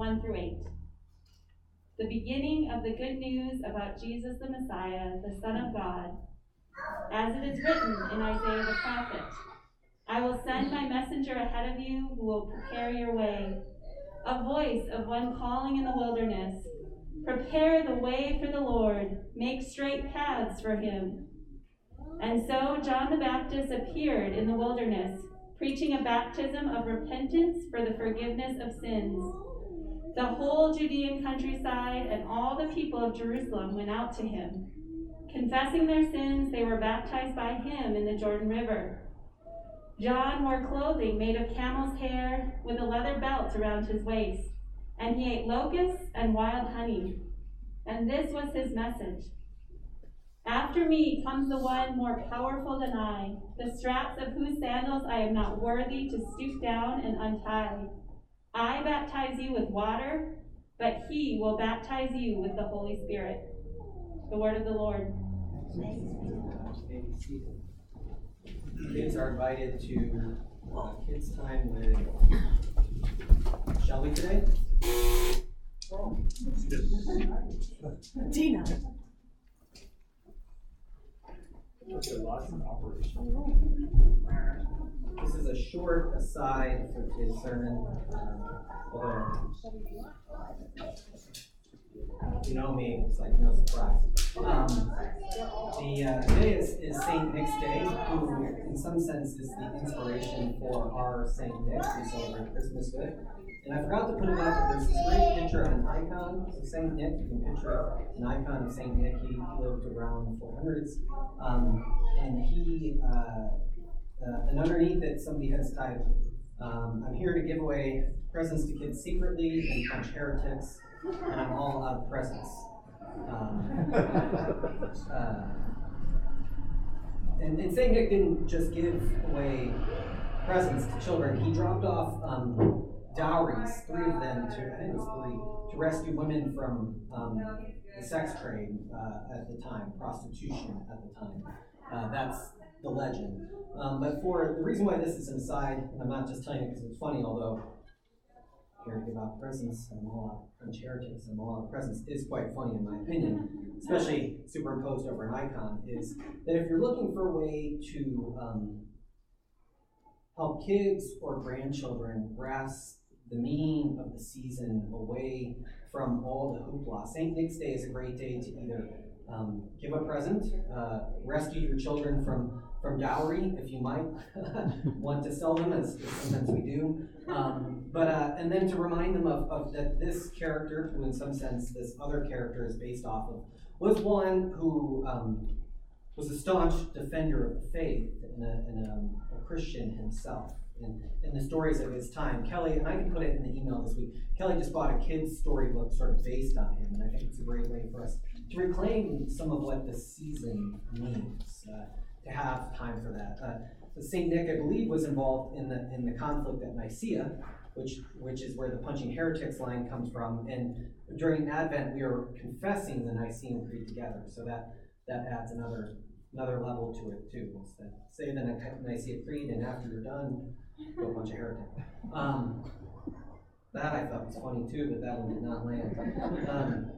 1 through 8. The beginning of the good news about Jesus the Messiah, the Son of God, as it is written in Isaiah the prophet I will send my messenger ahead of you who will prepare your way, a voice of one calling in the wilderness. Prepare the way for the Lord, make straight paths for him. And so John the Baptist appeared in the wilderness, preaching a baptism of repentance for the forgiveness of sins. The whole Judean countryside and all the people of Jerusalem went out to him. Confessing their sins, they were baptized by him in the Jordan River. John wore clothing made of camel's hair with a leather belt around his waist, and he ate locusts and wild honey. And this was his message After me comes the one more powerful than I, the straps of whose sandals I am not worthy to stoop down and untie. I baptize you with water, but he will baptize you with the Holy Spirit. The word of the Lord. Kids are invited to uh, kids' time with Shelby today. Dina. This is a short aside for today's sermon. Um, you know me, it's like no surprise. Um, the uh, today is, is Saint Nick's Day, who, in some sense, is the inspiration for our Saint Nick we celebrate Christmas with. And I forgot to put it up, but there's this great picture of an icon of Saint Nick. You can picture an icon of Saint Nick. He lived around the 400s, um, and he uh, uh, and underneath it, somebody has typed, um, "I'm here to give away presents to kids secretly and punch heretics." and I'm all out of presents. Um, uh, and, and St. Nick didn't just give away presents to children, he dropped off um, dowries, three of them to, I think it was three, to rescue women from um, the sex trade uh, at the time, prostitution at the time. Uh, that's the legend. Um, but for the reason why this is an aside, and I'm not just telling it because it's funny, although here to give out presents and all out French heretics and all out presents is quite funny in my opinion, especially superimposed over an icon, is that if you're looking for a way to um, help kids or grandchildren grasp the meaning of the season away from all the hoopla, St. Nick's Day is a great day to either um, give a present, uh, rescue your children from from dowry, if you might want to sell them, as, sometimes we do. Um, but uh, and then to remind them of, of, that this character, who in some sense this other character is based off of, was one who um, was a staunch defender of the faith and a, and a, um, a Christian himself. In, in the stories of his time, Kelly, and I can put it in the email this week. Kelly just bought a kid's storybook sort of based on him, and I think it's a great way for us to reclaim some of what this season means. Uh, to have time for that. Uh, Saint Nick, I believe, was involved in the in the conflict at Nicaea, which which is where the punching heretics line comes from. And during Advent, we are confessing the Nicene Creed together, so that that adds another another level to it too. It's that say the Nicene Creed, and after you're done, go punch a heretic. Um, that I thought was funny too, but that one did not land. Um,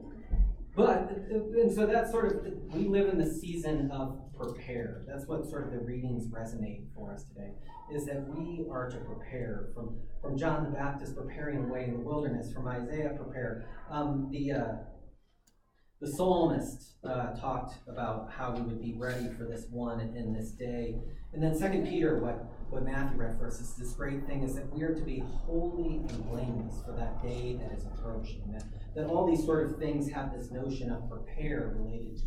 but and so that's sort of we live in the season of prepare. That's what sort of the readings resonate for us today. Is that we are to prepare from from John the Baptist preparing the way in the wilderness, from Isaiah prepare. Um, the uh, the psalmist uh, talked about how we would be ready for this one in this day, and then Second Peter, what what Matthew is this great thing is that we are to be holy and blameless for that day that is approaching. That that all these sort of things have this notion of prepare related to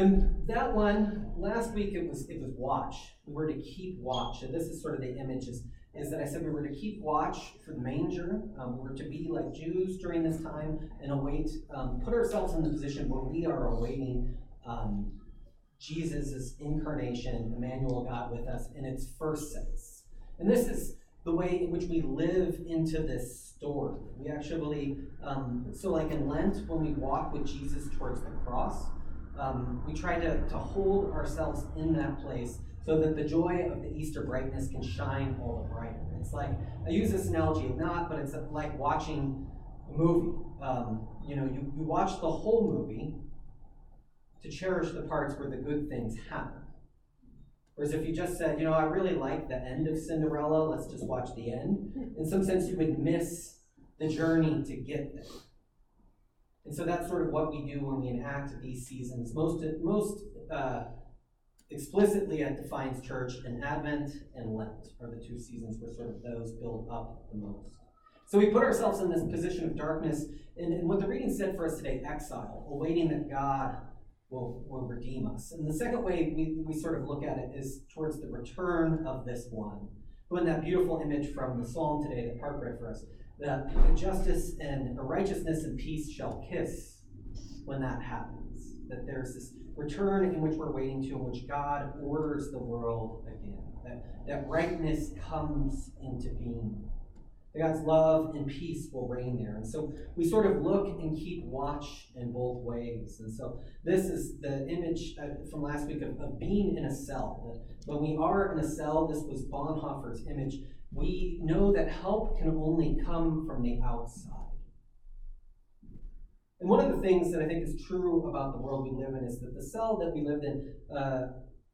and that one, last week it was it was watch. We were to keep watch. And this is sort of the image is, is that I said we were to keep watch for the manger. Um, we were to be like Jews during this time and await, um, put ourselves in the position where we are awaiting um, Jesus' incarnation, Emmanuel God with us, in its first sense. And this is the way in which we live into this story. We actually, um, so like in Lent, when we walk with Jesus towards the cross, um, we try to, to hold ourselves in that place so that the joy of the Easter brightness can shine all the brighter. It's like, I use this analogy, not, but it's like watching a movie. Um, you know, you, you watch the whole movie to cherish the parts where the good things happen. Whereas if you just said, you know, I really like the end of Cinderella, let's just watch the end, in some sense you would miss the journey to get there. And so that's sort of what we do when we enact these seasons. Most, most uh, explicitly at Defiance Church, and Advent and Lent are the two seasons where sort of those build up the most. So we put ourselves in this position of darkness, and, and what the reading said for us today, exile, awaiting that God will, will redeem us. And the second way we, we sort of look at it is towards the return of this one. Who in that beautiful image from the psalm today that Park read for us, that justice and righteousness and peace shall kiss when that happens. That there's this return in which we're waiting to, in which God orders the world again. That, that rightness comes into being. That God's love and peace will reign there. And so we sort of look and keep watch in both ways. And so this is the image uh, from last week of, of being in a cell. That when we are in a cell, this was Bonhoeffer's image, we know that help can only come from the outside. And one of the things that I think is true about the world we live in is that the cell that we lived in, uh,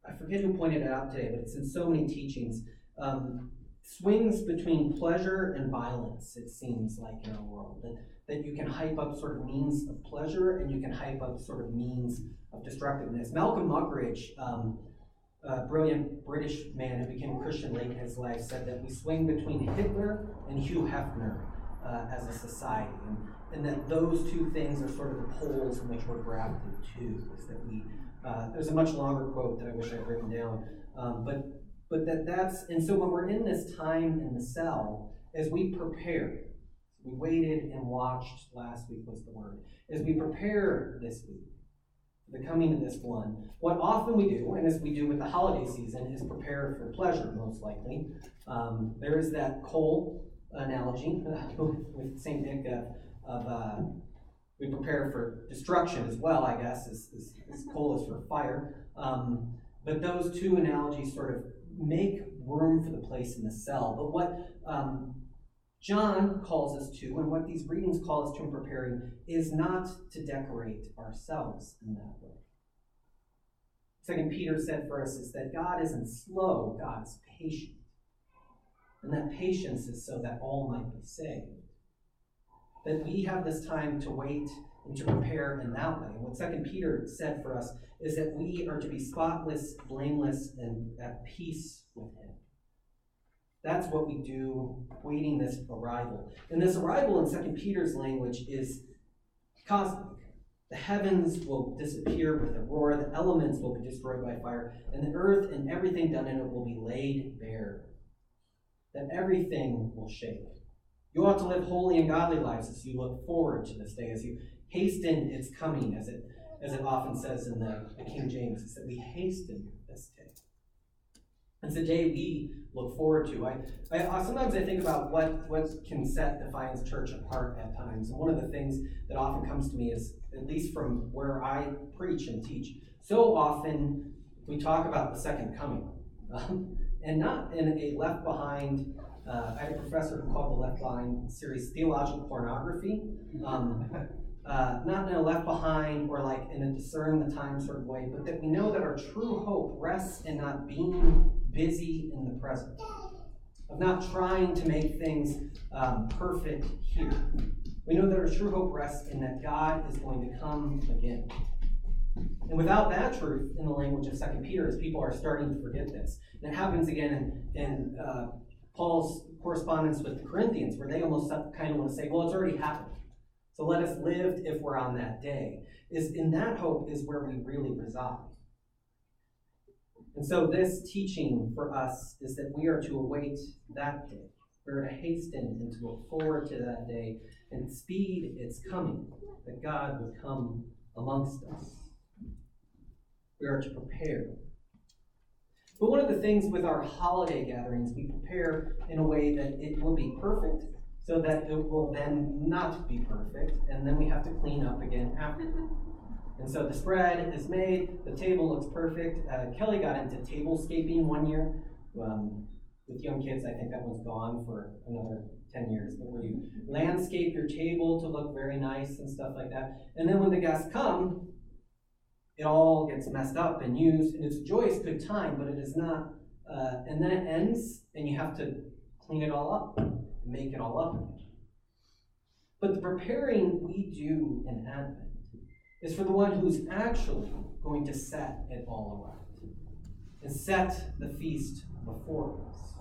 I forget who pointed it out today, but it's in so many teachings, um, swings between pleasure and violence, it seems like in our world. That, that you can hype up sort of means of pleasure and you can hype up sort of means of destructiveness. Malcolm Muggeridge, um, a brilliant British man who became a Christian late in his life, said that we swing between Hitler and Hugh Hefner uh, as a society. And and that those two things are sort of the poles in which we're grafted to. Is that we? Uh, there's a much longer quote that I wish I'd written down, um, but but that that's and so when we're in this time in the cell, as we prepare, we waited and watched. Last week was the word. As we prepare this week, the coming of this one, what often we do, and as we do with the holiday season, is prepare for pleasure, most likely. Um, there is that coal analogy with St. Nick. Of uh, we prepare for destruction as well, I guess, as, as, as coal is for fire. Um, but those two analogies sort of make room for the place in the cell. But what um, John calls us to, and what these readings call us to in preparing, is not to decorate ourselves in that way. Second Peter said for us is that God isn't slow, God is patient. And that patience is so that all might be saved that we have this time to wait and to prepare in that way. And what Second Peter said for us is that we are to be spotless, blameless, and at peace with Him. That's what we do, waiting this arrival. And this arrival in Second Peter's language is cosmic. The heavens will disappear with a roar, the elements will be destroyed by fire, and the earth and everything done in it will be laid bare. That everything will shake. You ought to live holy and godly lives as you look forward to this day, as you hasten its coming, as it as it often says in the, King James. It's that we hasten. It's a day we look forward to. I, I sometimes I think about what what can set Defiance Church apart at times, and one of the things that often comes to me is, at least from where I preach and teach, so often we talk about the second coming, um, and not in a left behind uh, I had a professor who called the Left Behind series theological pornography. Um, uh, not in a left behind or like in a discern the time sort of way, but that we know that our true hope rests in not being busy in the present, of not trying to make things um, perfect here. We know that our true hope rests in that God is going to come again. And without that truth in the language of Second Peter, as people are starting to forget this, and it happens again in, in uh, Paul's correspondence with the Corinthians, where they almost kind of want to say, well, it's already happened. So let us live if we're on that day. Is in that hope is where we really reside. And so this teaching for us is that we are to await that day. We're to hasten and to look forward to that day and speed its coming, that God would come amongst us. We are to prepare but one of the things with our holiday gatherings, we prepare in a way that it will be perfect, so that it will then not be perfect, and then we have to clean up again after. And so the spread is made, the table looks perfect. Uh, Kelly got into tablescaping one year. Um, with young kids, I think that one's gone for another 10 years, but where you landscape your table to look very nice and stuff like that. And then when the guests come, it all gets messed up and used, and it's a joyous good time, but it is not. Uh, and then it ends, and you have to clean it all up, make it all up again. But the preparing we do in Advent is for the one who's actually going to set it all right and set the feast before us.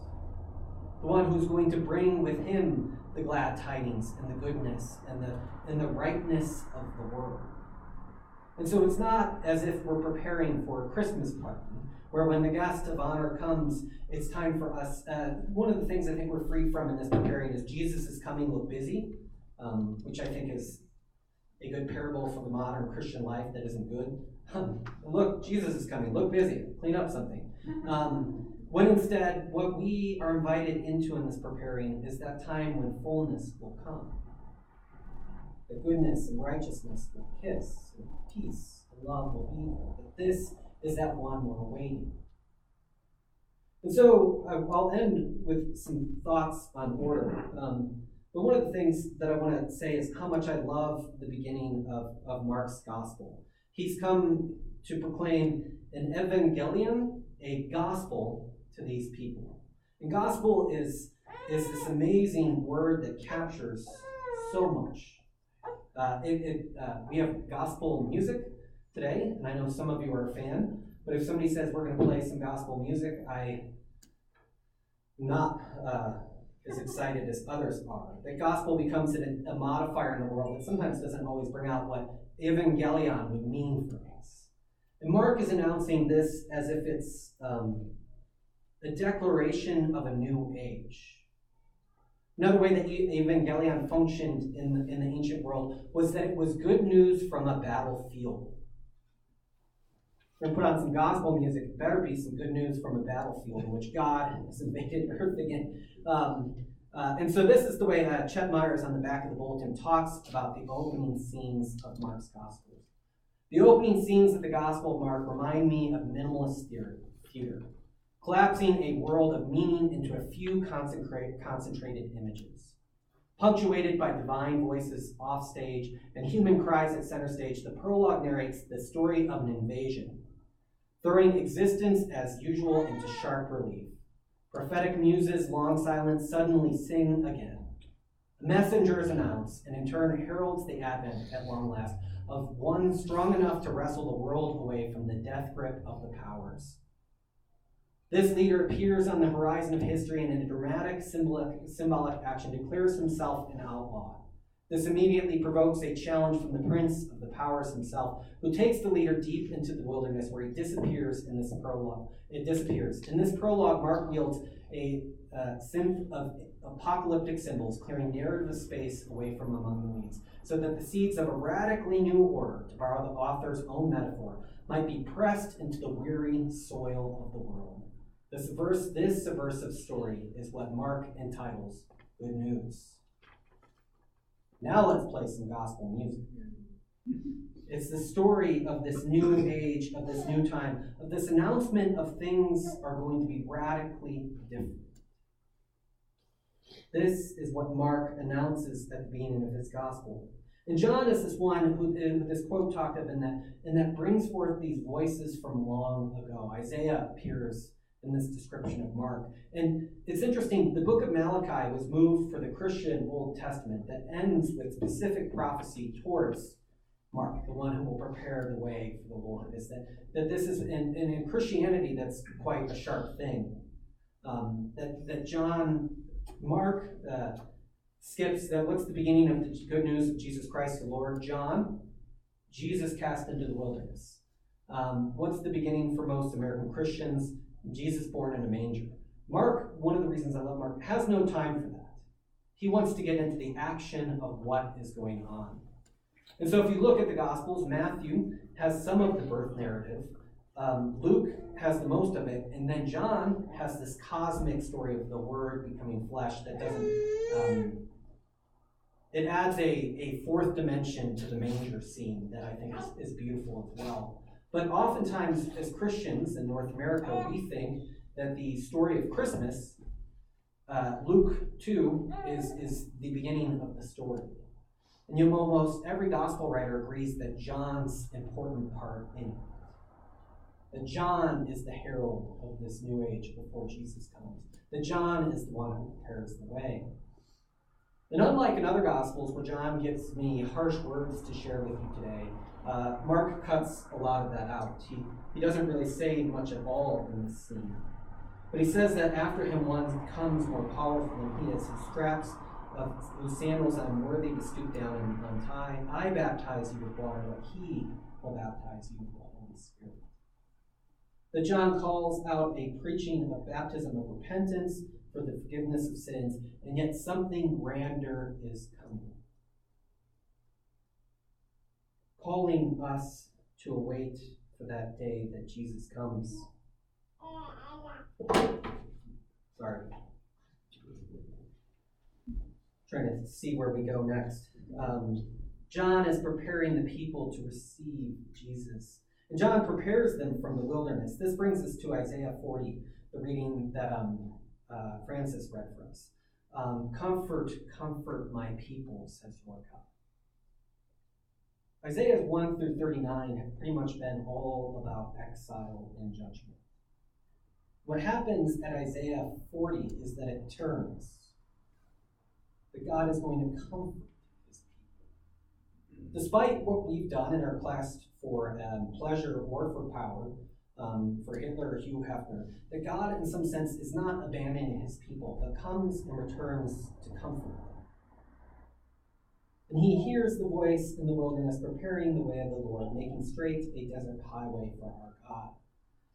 The one who's going to bring with him the glad tidings and the goodness and the, and the rightness of the world. And so it's not as if we're preparing for a Christmas party, where when the guest of honor comes, it's time for us. Uh, one of the things I think we're free from in this preparing is Jesus is coming, look busy, um, which I think is a good parable for the modern Christian life that isn't good. look, Jesus is coming, look busy, clean up something. Um, when instead, what we are invited into in this preparing is that time when fullness will come. That goodness and righteousness will kiss, and peace and love will be there. That this is that one we're awaiting. And so I'll end with some thoughts on order. Um, but one of the things that I want to say is how much I love the beginning of, of Mark's gospel. He's come to proclaim an evangelium, a gospel to these people. And gospel is, is this amazing word that captures so much. Uh, it, it, uh, we have gospel music today, and I know some of you are a fan, but if somebody says we're going to play some gospel music, I not uh, as excited as others are. That gospel becomes a, a modifier in the world that sometimes doesn't always bring out what evangelion would mean for us. And Mark is announcing this as if it's um, the declaration of a new age. Another way that Evangelion functioned in the, in the ancient world was that it was good news from a battlefield. We're put on some gospel music. It better be some good news from a battlefield in which God has invaded earth again. Um, uh, and so this is the way that Ched Myers on the back of the bulletin talks about the opening scenes of Mark's gospel. The opening scenes of the Gospel of Mark remind me of minimalist theater collapsing a world of meaning into a few concentrated images. Punctuated by divine voices off stage and human cries at center stage, the prologue narrates the story of an invasion, throwing existence as usual into sharp relief. Prophetic muses, long silent, suddenly sing again. Messengers announce, and in turn heralds the advent, at long last, of one strong enough to wrestle the world away from the death grip of the powers. This leader appears on the horizon of history and in a dramatic symbolic, symbolic action declares himself an outlaw. This immediately provokes a challenge from the prince of the powers himself, who takes the leader deep into the wilderness where he disappears in this prologue. It disappears. In this prologue, Mark wields a uh, sim of apocalyptic symbols, clearing narrative space away from among the weeds, so that the seeds of a radically new order, to borrow the author's own metaphor, might be pressed into the weary soil of the world. This, verse, this subversive story is what Mark entitles Good News. Now let's play some gospel music. It's the story of this new age, of this new time, of this announcement of things are going to be radically different. This is what Mark announces at the beginning of his gospel. And John is this one who, uh, who this quote talked of, and that, and that brings forth these voices from long ago. Isaiah appears in this description of Mark. And it's interesting, the book of Malachi was moved for the Christian Old Testament that ends with specific prophecy towards Mark, the one who will prepare the way for the Lord. Is that, that this is, and, and in Christianity, that's quite a sharp thing. Um, that, that John, Mark uh, skips that what's the beginning of the good news of Jesus Christ the Lord? John, Jesus cast into the wilderness. Um, what's the beginning for most American Christians? Jesus born in a manger. Mark, one of the reasons I love Mark, has no time for that. He wants to get into the action of what is going on. And so if you look at the Gospels, Matthew has some of the birth narrative, um, Luke has the most of it, and then John has this cosmic story of the Word becoming flesh that doesn't. Um, it adds a, a fourth dimension to the manger scene that I think is, is beautiful as well. But oftentimes, as Christians in North America, we think that the story of Christmas, uh, Luke 2, is, is the beginning of the story. And you know, almost every gospel writer agrees that John's important part in it. That John is the herald of this new age before Jesus comes. That John is the one who prepares the way. And unlike in other Gospels where John gives me harsh words to share with you today, uh, Mark cuts a lot of that out. He, he doesn't really say much at all in this scene. But he says that after him one comes more powerful than he is, who straps of whose sandals I'm worthy to stoop down and untie. I baptize you with water, but he will baptize you with the Holy Spirit. That John calls out a preaching of baptism of repentance for the forgiveness of sins, and yet something grander is coming. Calling us to await for that day that Jesus comes. Sorry. Trying to see where we go next. Um, John is preparing the people to receive Jesus. And John prepares them from the wilderness. This brings us to Isaiah 40, the reading that um, uh, Francis read for us. Um, comfort, comfort my people, says Lord God. Isaiah's 1 through 39 have pretty much been all about exile and judgment. What happens at Isaiah 40 is that it turns. That God is going to comfort his people. Despite what we've done in our quest for um, pleasure or for power, um, for Hitler or Hugh Hefner, that God, in some sense, is not abandoning his people, but comes and returns to comfort them. And he hears the voice in the wilderness, preparing the way of the Lord, making straight a desert highway for our God.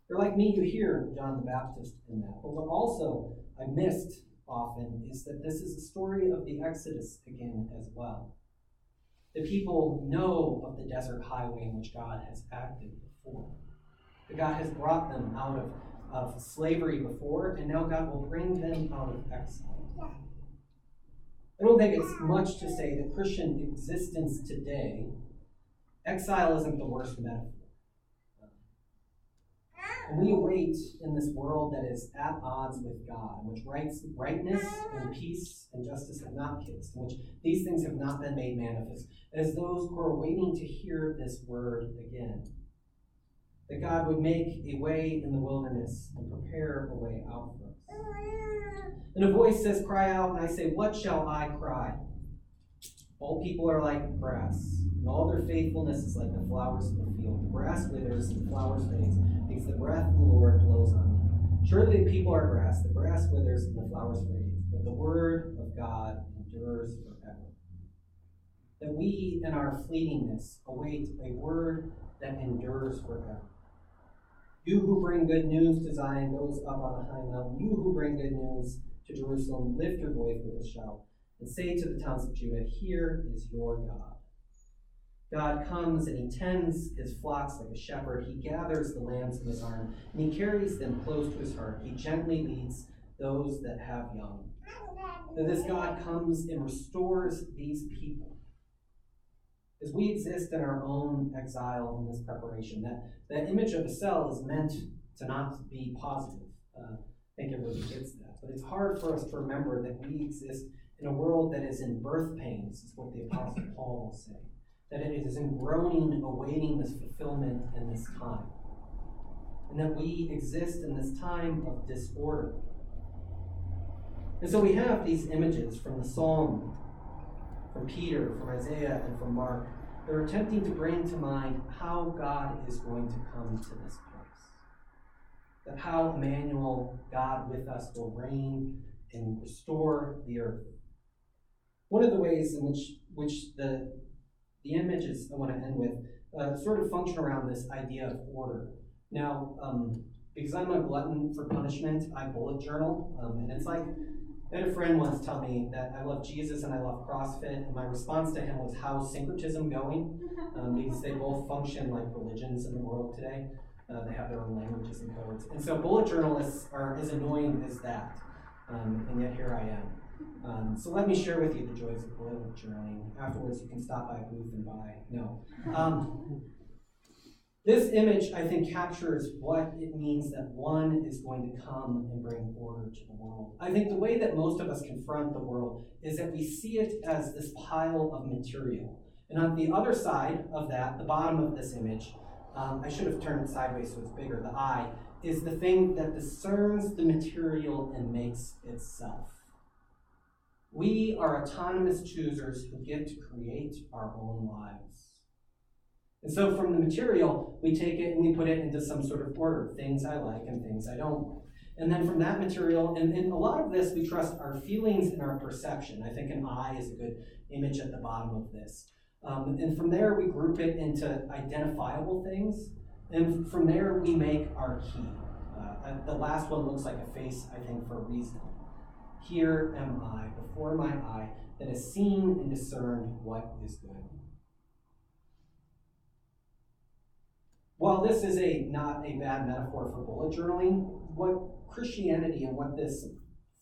They're like me, you hear John the Baptist in that. But what also I missed often is that this is a story of the Exodus again as well. The people know of the desert highway in which God has acted before. That God has brought them out of, of slavery before, and now God will bring them out of exile. I don't think it's much to say that Christian existence today, exile isn't the worst metaphor. We await in this world that is at odds with God, in which rights, rightness and peace and justice have not kissed, in which these things have not been made manifest, as those who are waiting to hear this word again that God would make a way in the wilderness and prepare a way out for us. And a voice says, Cry out, and I say, What shall I cry? All people are like grass, and all their faithfulness is like the flowers of the field. The grass withers and the flowers fades, because the breath of the Lord blows on them. Surely the people are grass, the grass withers and the flowers fade, but the word of God endures forever. That we, in our fleetingness, await a word that endures forever. You who bring good news to Zion goes up on a high mountain. You who bring good news to Jerusalem, lift your voice with a shout and say to the towns of Judah, Here is your God. God comes and he tends his flocks like a shepherd. He gathers the lambs in his arm and he carries them close to his heart. He gently leads those that have young. That this God comes and restores these people as we exist in our own exile in this preparation. That, that image of a cell is meant to not be positive. Uh, I think everybody gets that. But it's hard for us to remember that we exist in a world that is in birth pains, is what the Apostle Paul will say. That it is in groaning, awaiting this fulfillment in this time. And that we exist in this time of disorder. And so we have these images from the Psalm from Peter, from Isaiah, and from Mark. They're attempting to bring to mind how God is going to come to this place. That how Emmanuel, God with us, will reign and restore the earth. One of the ways in which, which the, the images I want to end with uh, sort of function around this idea of order. Now, um, because I'm a glutton for punishment, I bullet journal, um, and it's like I had a friend once tell me that I love Jesus and I love CrossFit, and my response to him was, How's syncretism going? Um, because they both function like religions in the world today. Uh, they have their own languages and codes. And so bullet journalists are as annoying as that. Um, and yet here I am. Um, so let me share with you the joys of bullet journaling. Afterwards, you can stop by a booth and buy. No. This image, I think, captures what it means that one is going to come and bring order to the world. I think the way that most of us confront the world is that we see it as this pile of material. And on the other side of that, the bottom of this image, um, I should have turned it sideways so it's bigger, the eye, is the thing that discerns the material and makes itself. We are autonomous choosers who get to create our own lives. And so from the material, we take it and we put it into some sort of order things I like and things I don't. And then from that material, and, and a lot of this, we trust our feelings and our perception. I think an eye is a good image at the bottom of this. Um, and from there, we group it into identifiable things. And from there, we make our key. Uh, the last one looks like a face, I think, for a reason. Here am I, before my eye, that has seen and discerned what is good. While this is a not a bad metaphor for bullet journaling, what Christianity and what this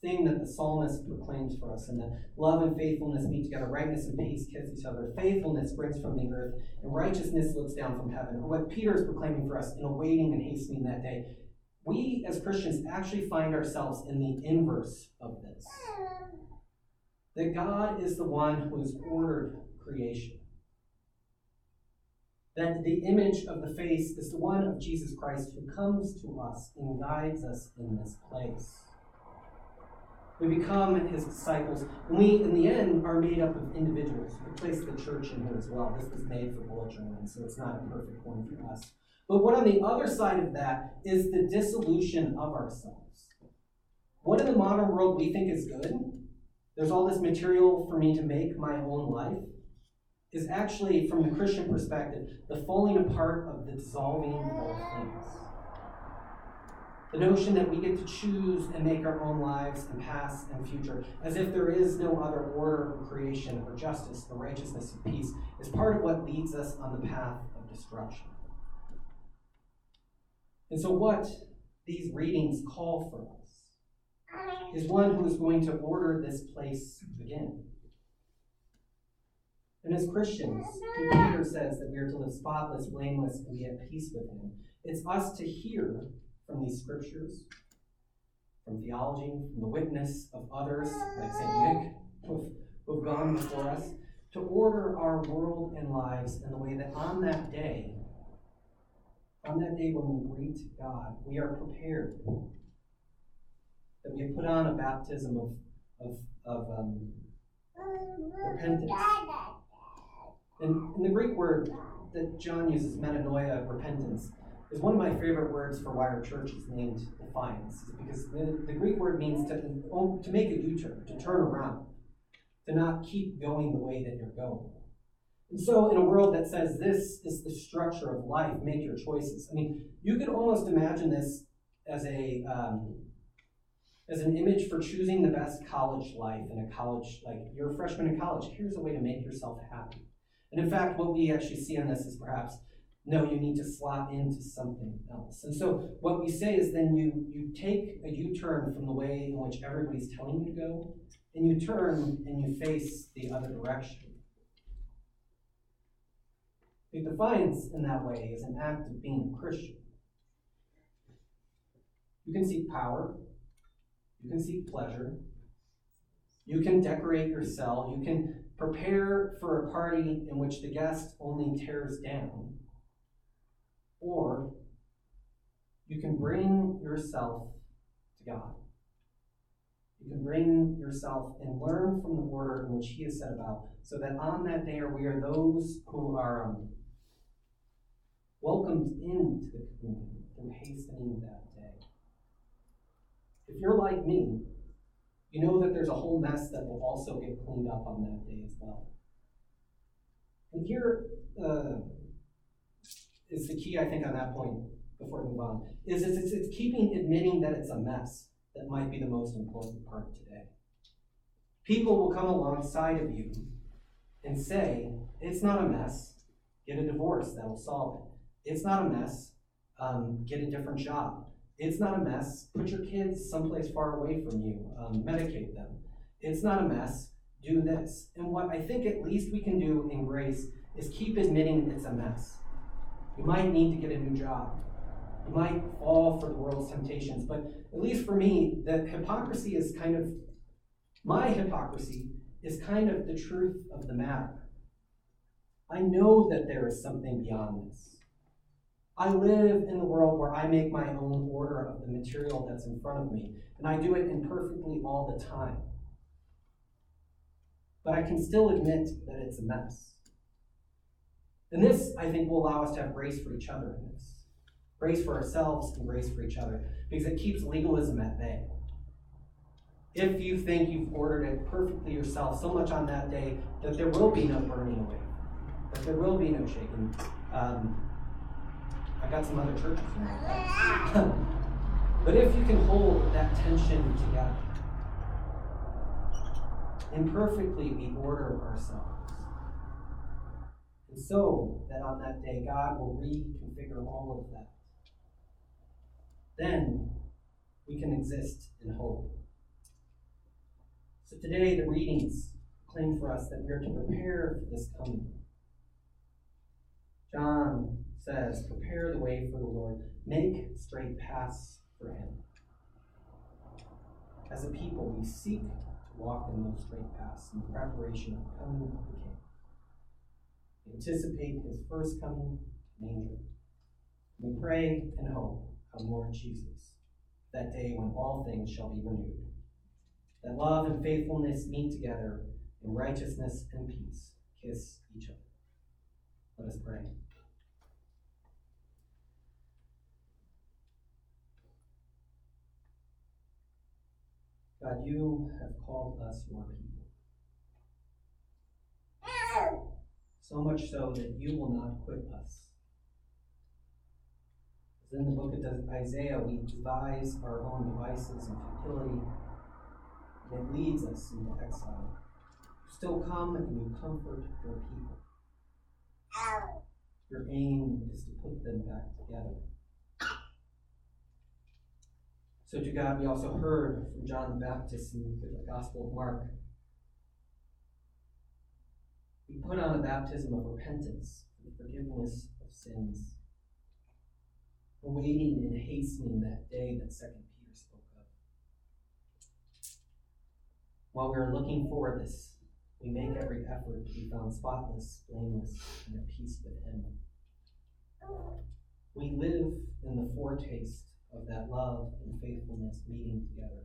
thing that the psalmist proclaims for us, and that love and faithfulness meet together, rightness and peace kiss each other, faithfulness springs from the earth, and righteousness looks down from heaven. Or what Peter is proclaiming for us in awaiting and hastening that day, we as Christians actually find ourselves in the inverse of this. That God is the one who has ordered creation that the image of the face is the one of Jesus Christ who comes to us and guides us in this place. We become his disciples, and we, in the end, are made up of individuals. We place the church in here as well. This was made for bullet so it's not a perfect one for us. But what on the other side of that is the dissolution of ourselves. What in the modern world we think is good, there's all this material for me to make my own life is actually, from the Christian perspective, the falling apart of the dissolving of all things. The notion that we get to choose and make our own lives and past and future, as if there is no other order of creation or justice or righteousness and peace, is part of what leads us on the path of destruction. And so, what these readings call for us is one who is going to order this place again. And as Christians, Peter says that we are to live spotless, blameless, and be at peace with Him. It's us to hear from these scriptures, from theology, from the witness of others, like St. Nick, who have gone before us, to order our world and lives in the way that on that day, on that day when we greet God, we are prepared. That we have put on a baptism of, of, of um, repentance and, and the Greek word that John uses, metanoia, repentance, is one of my favorite words for why our church is named Defiance, because the, the Greek word means to, to make a U turn, to turn around, to not keep going the way that you're going. And so, in a world that says this is the structure of life, make your choices. I mean, you could almost imagine this as a um, as an image for choosing the best college life in a college, like you're a freshman in college. Here's a way to make yourself happy. And in fact, what we actually see on this is perhaps, no, you need to slot into something else. And so what we say is then you, you take a U-turn from the way in which everybody's telling you to go, and you turn and you face the other direction. The defiance in that way is an act of being a Christian. You can seek power, you can seek pleasure, you can decorate your cell, you can Prepare for a party in which the guest only tears down. Or you can bring yourself to God. You can bring yourself and learn from the order in which He has set about, so that on that day we are those who are um, welcomed into the community through hastening that day. If you're like me, you know that there's a whole mess that will also get cleaned up on that day as well. And here uh, is the key, I think, on that point before we move on, is it's, it's keeping admitting that it's a mess that might be the most important part today. People will come alongside of you and say, it's not a mess, get a divorce, that'll solve it. It's not a mess, um, get a different job. It's not a mess. Put your kids someplace far away from you. Um, medicate them. it's not a mess, do this. And what I think at least we can do in grace is keep admitting it's a mess. You might need to get a new job. You might fall for the world's temptations, but at least for me, the hypocrisy is kind of my hypocrisy is kind of the truth of the matter. I know that there is something beyond this. I live in the world where I make my own order of the material that's in front of me, and I do it imperfectly all the time. But I can still admit that it's a mess. And this, I think, will allow us to have grace for each other in this grace for ourselves and grace for each other, because it keeps legalism at bay. If you think you've ordered it perfectly yourself so much on that day that there will be no burning away, that there will be no shaking, um, I got some other churches but if you can hold that tension together, imperfectly we order ourselves. And so that on that day, God will reconfigure all of that. Then we can exist in hope. So today, the readings claim for us that we are to prepare for this coming. John says, Prepare the way for the Lord, make straight paths for him. As a people, we seek to walk in those straight paths in preparation of the coming of the King. Anticipate his first coming manger. We pray and hope, come Lord Jesus, that day when all things shall be renewed. That love and faithfulness meet together in righteousness and peace. Kiss each other. Let us pray. God, you have called us your people. So much so that you will not quit us. As in the book of Isaiah, we devise our own devices and futility, it leads us into exile. You still come and you comfort your people. Your aim is to put them back together. So to God, we also heard from John the Baptist in the Gospel of Mark. We put on a baptism of repentance for the forgiveness of sins, awaiting and hastening that day that Second Peter spoke of. While we are looking for this, we make every effort to be found spotless, blameless, and at peace with Him. We live in the foretaste of that love and faithfulness meeting together,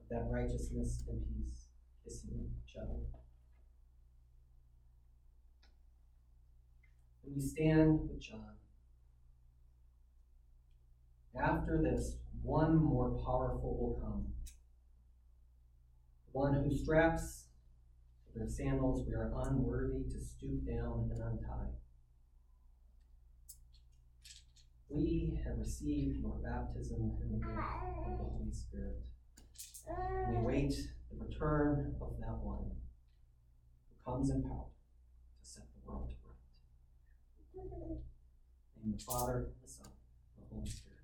of that righteousness and peace kissing each other. And we stand with John. After this, one more powerful will come. One who straps their sandals we are unworthy to stoop down and untie. We have received your baptism in the gift of the Holy Spirit. We wait the return of that one who comes in power to set the world right. In the Father, the Son, the Holy Spirit.